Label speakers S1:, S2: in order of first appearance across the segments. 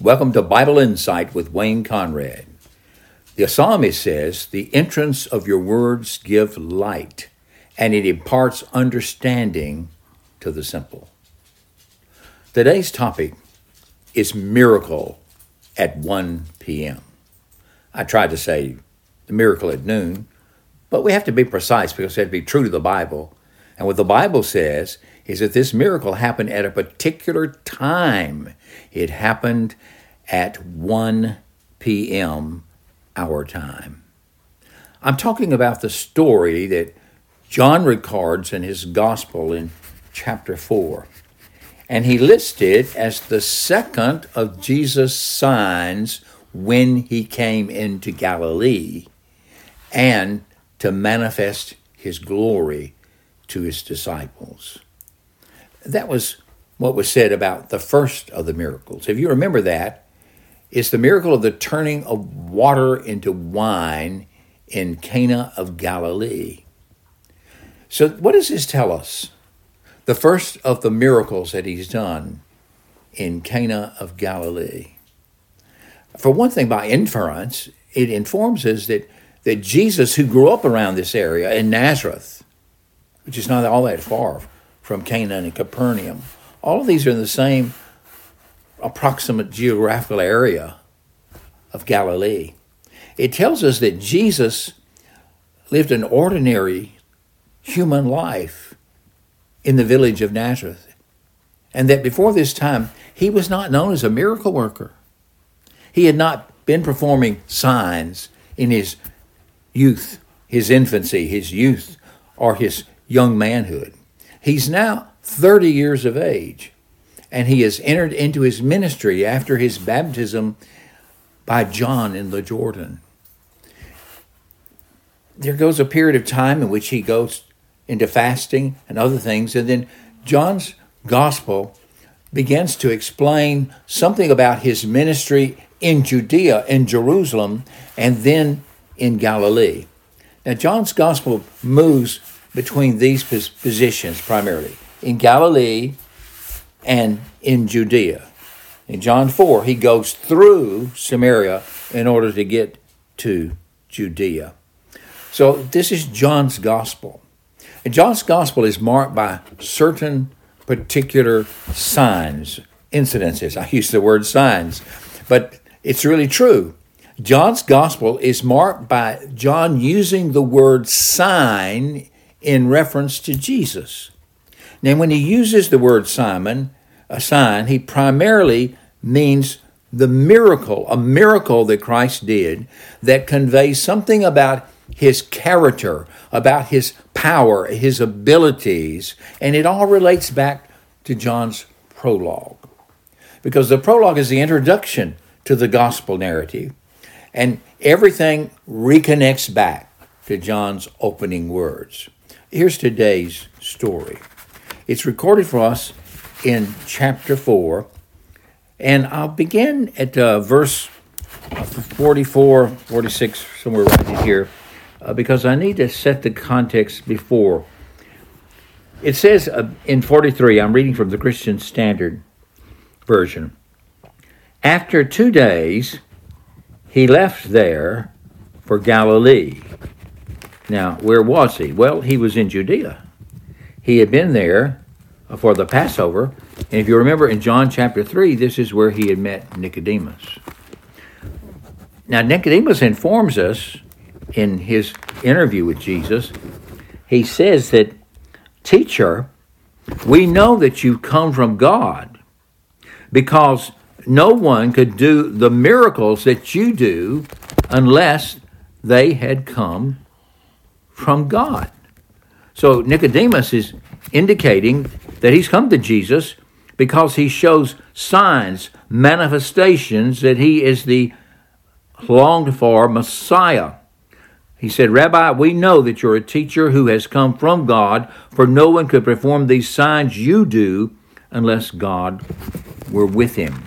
S1: Welcome to Bible Insight with Wayne Conrad. The psalmist says, The entrance of your words give light, and it imparts understanding to the simple. Today's topic is miracle at 1 p.m. I tried to say the miracle at noon, but we have to be precise because we have to be true to the Bible. And what the Bible says is that this miracle happened at a particular time. It happened at 1 p.m. our time. I'm talking about the story that John records in his gospel in chapter 4. And he lists it as the second of Jesus' signs when he came into Galilee and to manifest his glory to his disciples. That was what was said about the first of the miracles. If you remember that, it's the miracle of the turning of water into wine in Cana of Galilee. So, what does this tell us? The first of the miracles that he's done in Cana of Galilee. For one thing, by inference, it informs us that, that Jesus, who grew up around this area in Nazareth, which is not all that far from Cana and Capernaum, all of these are in the same approximate geographical area of Galilee. It tells us that Jesus lived an ordinary human life in the village of Nazareth, and that before this time, he was not known as a miracle worker. He had not been performing signs in his youth, his infancy, his youth, or his young manhood. He's now 30 years of age and he has entered into his ministry after his baptism by John in the Jordan. There goes a period of time in which he goes into fasting and other things, and then John's gospel begins to explain something about his ministry in Judea, in Jerusalem, and then in Galilee. Now, John's gospel moves between these positions primarily. In Galilee, and in Judea. In John 4, he goes through Samaria in order to get to Judea. So this is John's gospel. And John's gospel is marked by certain particular signs, incidences. I use the word signs, but it's really true. John's gospel is marked by John using the word sign in reference to Jesus. Now, when he uses the word semeion, a sign, he primarily means the miracle, a miracle that Christ did that conveys something about his character, about his power, his abilities, and it all relates back to John's prologue. Because the prologue is the introduction to the gospel narrative, and everything reconnects back to John's opening words. Here's today's story. It's recorded for us in chapter 4. And I'll begin at uh, verse 44, 46, somewhere right in here, uh, because I need to set the context before. It says uh, in 43, I'm reading from the Christian Standard Version. After two days, he left there for Galilee. Now, where was he? Well, he was in Judea. He had been there for the Passover. And if you remember in John chapter 3, this is where he had met Nicodemus. Now, Nicodemus informs us in his interview with Jesus, he says that, Teacher, we know that you come from God because no one could do the miracles that you do unless they had come from God. So Nicodemus is indicating that he's come to Jesus because he shows signs, manifestations that he is the longed for Messiah. He said, Rabbi, we know that you're a teacher who has come from God, for no one could perform these signs you do unless God were with him.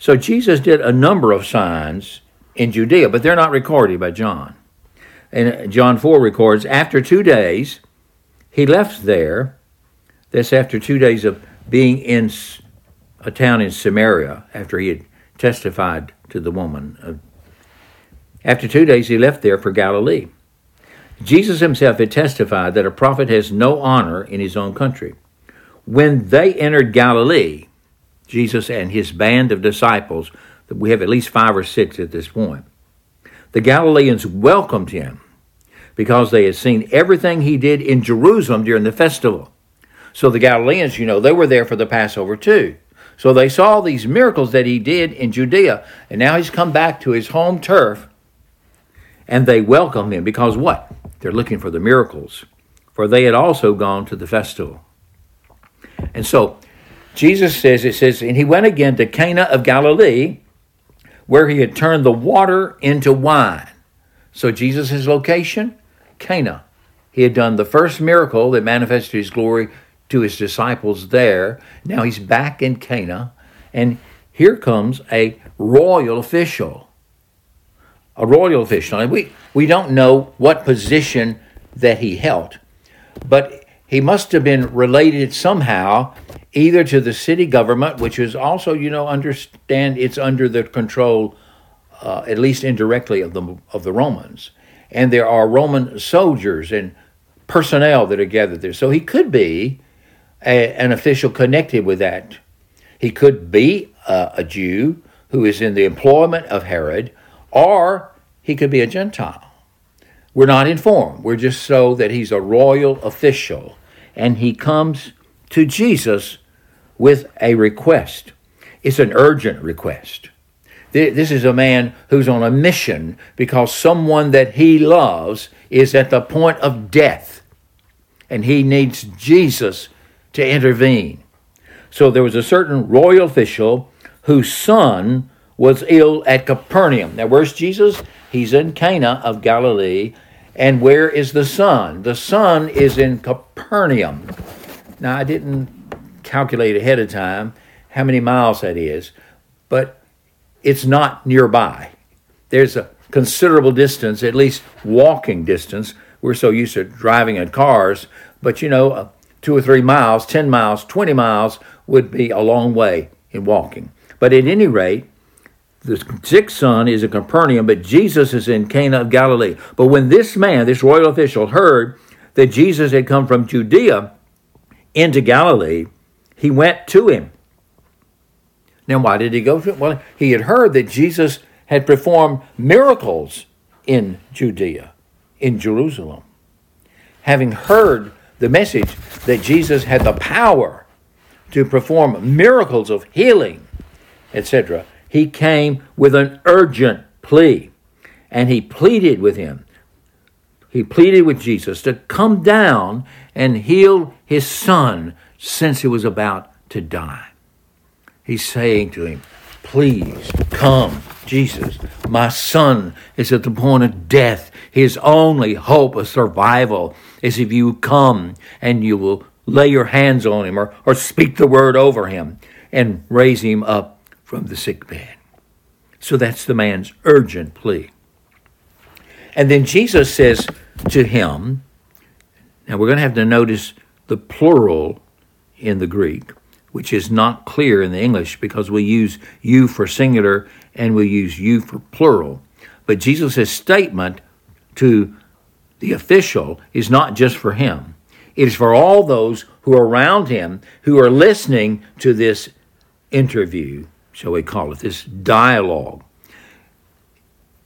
S1: So Jesus did a number of signs in Judea, but they're not recorded by John. And John 4 records, after two days, he left there this after two days of being in a town in Samaria after he had testified to the woman. Uh, after two days, he left there for Galilee. Jesus himself had testified that a prophet has no honor in his own country. When they entered Galilee, Jesus and his band of disciples, that we have at least five or six at this point, the Galileans welcomed him because they had seen everything he did in Jerusalem during the festival. So the Galileans, you know, they were there for the Passover too. So they saw these miracles that he did in Judea, and now he's come back to his home turf, and they welcome him because what? They're looking for the miracles, for they had also gone to the festival. And so Jesus says, it says, and he went again to Cana of Galilee, where he had turned the water into wine. So Jesus' location, Cana. He had done the first miracle that manifested his glory to his disciples there. Now he's back in Cana, and here comes a royal official. A royal official. And we, we don't know what position that he held, but he must have been related somehow either to the city government, which is also, you know, understand it's under the control, uh, at least indirectly, of the of the Romans, and there are Roman soldiers and personnel that are gathered there. So he could be a, an official connected with that. He could be a, a Jew who is in the employment of Herod, or he could be a Gentile. We're not informed. We're just so that he's a royal official and he comes to Jesus with a request. It's an urgent request. This is a man who's on a mission because someone that he loves is at the point of death and he needs Jesus to intervene. So there was a certain royal official whose son was ill at Capernaum. Now, where's Jesus? He's in Cana of Galilee, and where is the Son? The Son is in Capernaum. Now, I didn't calculate ahead of time how many miles that is, but it's not nearby. There's a considerable distance, at least walking distance. We're so used to driving in cars, but you know, two or three miles, 10 miles, 20 miles would be a long way in walking. But at any rate, the sick son is in Capernaum, but Jesus is in Cana of Galilee. But when this man, this royal official, heard that Jesus had come from Judea into Galilee, he went to him. Now, why did he go to him? Well, he had heard that Jesus had performed miracles in Judea, in Jerusalem. Having heard the message that Jesus had the power to perform miracles of healing, etc., he came with an urgent plea. And he pleaded with him. He pleaded with Jesus to come down and heal his son since he was about to die. He's saying to him, Please come, Jesus. My son is at the point of death. His only hope of survival is if you come and you will lay your hands on him or, or speak the word over him and raise him up from the sick bed. So that's the man's urgent plea. And then Jesus says to him, now we're going to have to notice the plural in the Greek, which is not clear in the English because we use you for singular and we use you for plural. But Jesus' statement to the official is not just for him, it is for all those who are around him who are listening to this interview shall we call it, this dialogue.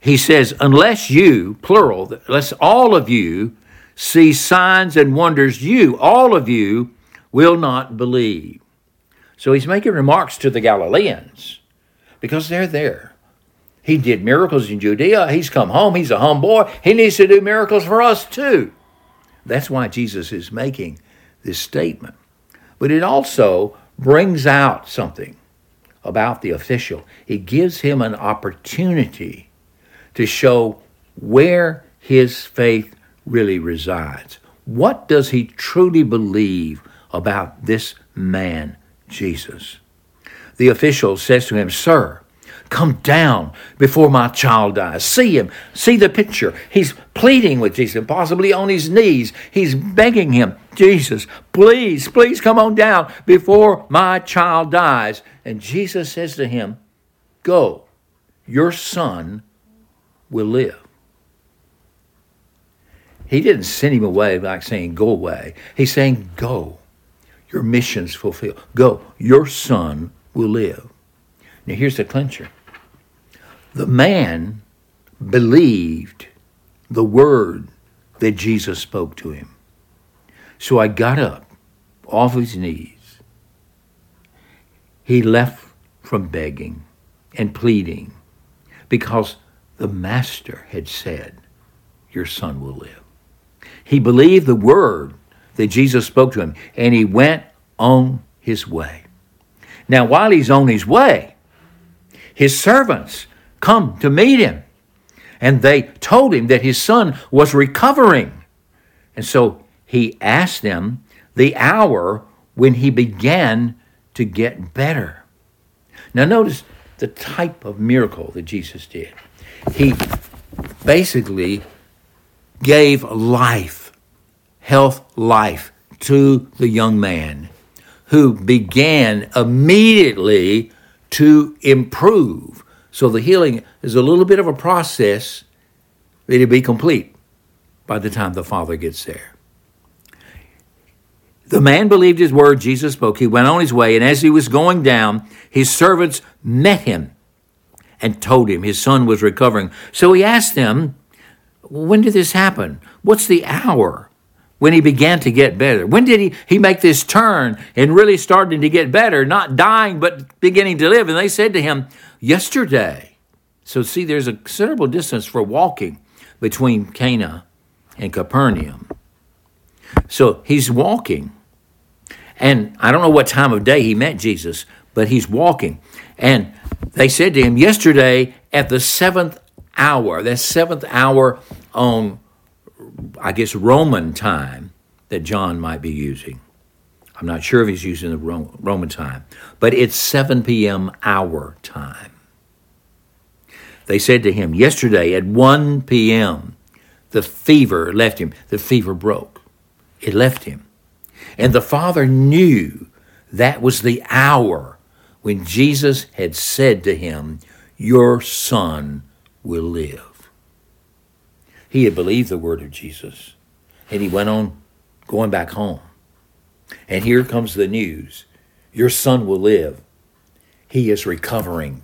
S1: He says, unless you, plural, unless all of you see signs and wonders, you, all of you, will not believe. So he's making remarks to the Galileans because they're there. He did miracles in Judea. He's come home. He's a home boy. He needs to do miracles for us too. That's why Jesus is making this statement. But it also brings out something about the official. It gives him an opportunity to show where his faith really resides. What does he truly believe about this man, Jesus? The official says to him, Sir, Come down before my child dies. See him. See the picture. He's pleading with Jesus, possibly on his knees. He's begging him, Jesus, please, please come on down before my child dies. And Jesus says to him, Go, your son will live. He didn't send him away like saying, Go away. He's saying, Go. Your mission's fulfilled. Go. Your son will live. Now, here's the clincher the man believed the word that Jesus spoke to him. So I got up off his knees. He left from begging and pleading because the master had said, Your son will live. He believed the word that Jesus spoke to him and he went on his way. Now, while he's on his way, his servants come to meet him and they told him that his son was recovering. And so he asked them the hour when he began to get better. Now, notice the type of miracle that Jesus did. He basically gave life, health, life to the young man who began immediately to improve. So the healing is a little bit of a process it'll be complete by the time the Father gets there. The man believed his word, Jesus spoke. He went on his way, and as he was going down, his servants met him and told him his son was recovering. So he asked them, When did this happen? What's the hour when he began to get better? When did he, he make this turn and really starting to get better, not dying, but beginning to live? And they said to him, Yesterday. So, see, there's a considerable distance for walking between Cana and Capernaum. So he's walking and I don't know what time of day he met Jesus, but he's walking. And they said to him, Yesterday at the seventh hour, that seventh hour on, I guess, Roman time that John might be using. I'm not sure if he's using the Roman time, but it's 7 p.m. our time. They said to him, Yesterday at 1 p.m., the fever left him. The fever broke, it left him. And the Father knew that was the hour when Jesus had said to him, Your son will live. He had believed the word of Jesus, and he went on going back home. And here comes the news Your son will live. He is recovering.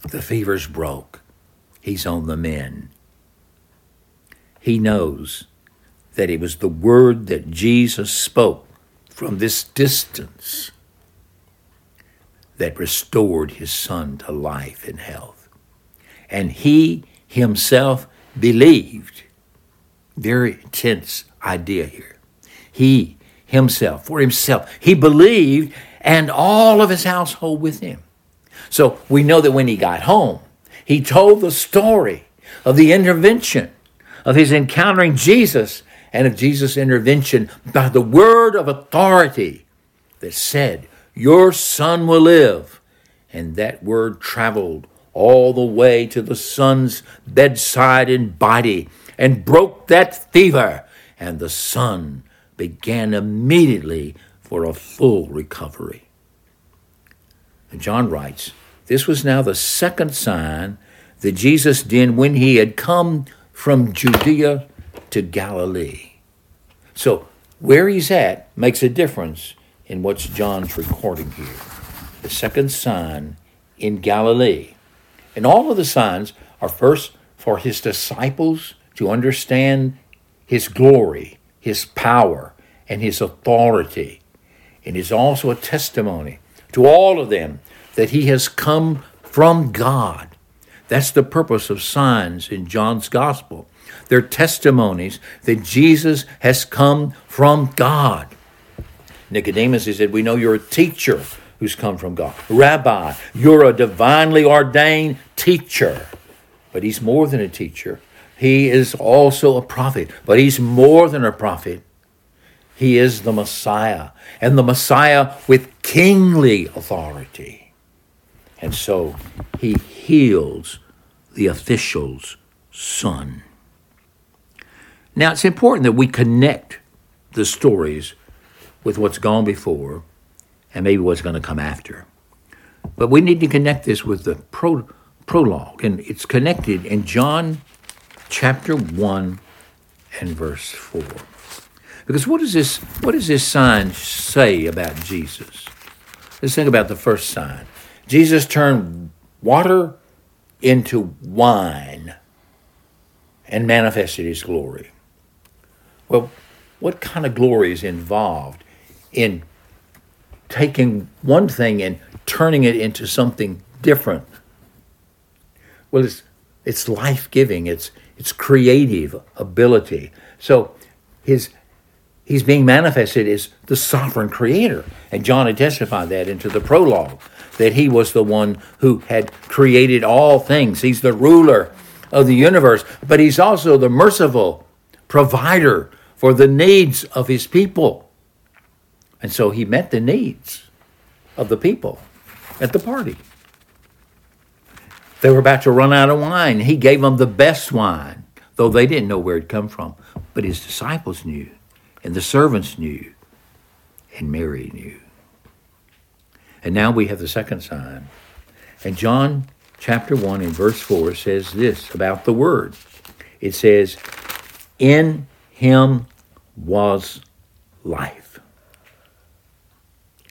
S1: The fever's broke. He's on the mend. He knows that it was the word that Jesus spoke from this distance that restored his son to life and health. And he himself believed. Very intense idea here. He himself, for himself, he believed, and all of his household with him. So we know that when he got home, he told the story of the intervention of his encountering Jesus and of Jesus' intervention by the word of authority that said, Your son will live. And that word traveled all the way to the son's bedside in body and broke that fever. And the son began immediately for a full recovery. And John writes, This was now the second sign that Jesus did when he had come from Judea to Galilee. So, where he's at makes a difference in what John's recording here. The second sign in Galilee. And all of the signs are first for his disciples to understand his glory, his power, and his authority. And is also a testimony to all of them that he has come from God. That's the purpose of signs in John's gospel They're testimonies that Jesus has come from God. Nicodemus, he said, We know you're a teacher who's come from God. Rabbi, you're a divinely ordained teacher. But he's more than a teacher. He is also a prophet, but he's more than a prophet. He is the Messiah, and the Messiah with kingly authority. And so he heals the official's son. Now, it's important that we connect the stories with what's gone before and maybe what's going to come after. But we need to connect this with the pro, prologue, and it's connected in John chapter 1 and verse 4. Because what does this what does this sign say about Jesus? Let's think about the first sign. Jesus turned water into wine and manifested his glory. Well, what kind of glory is involved in taking one thing and turning it into something different? Well, it's, it's life giving, it's, it's creative ability. So his, he's being manifested as the sovereign creator. And John had testified that into the prologue that he was the one who had created all things. He's the ruler of the universe, but he's also the merciful provider for the needs of his people. And so he met the needs of the people at the party. They were about to run out of wine. He gave them the best wine, though they didn't know where it come from. But his disciples knew, and the servants knew, and Mary knew. And now we have the second sign. And John chapter 1 and verse 4 says this about the Word. It says, In him was life.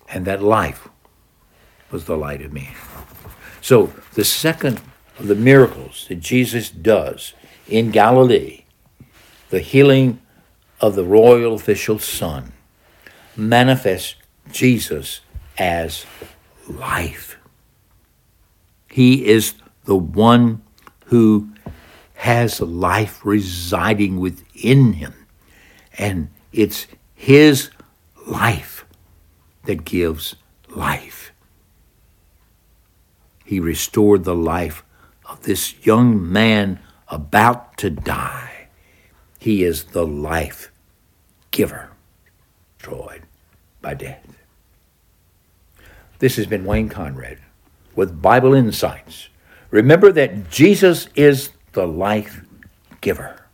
S1: And that life was the light of men. So the second of the miracles that Jesus does in Galilee, the healing of the royal official's son, manifests Jesus as life. He is the one who has life residing within him. And it's his life that gives life. He restored the life of this young man about to die. He is the life giver, destroyed by death. This has been Wayne Conrad with Bible Insights. Remember that Jesus is the life giver.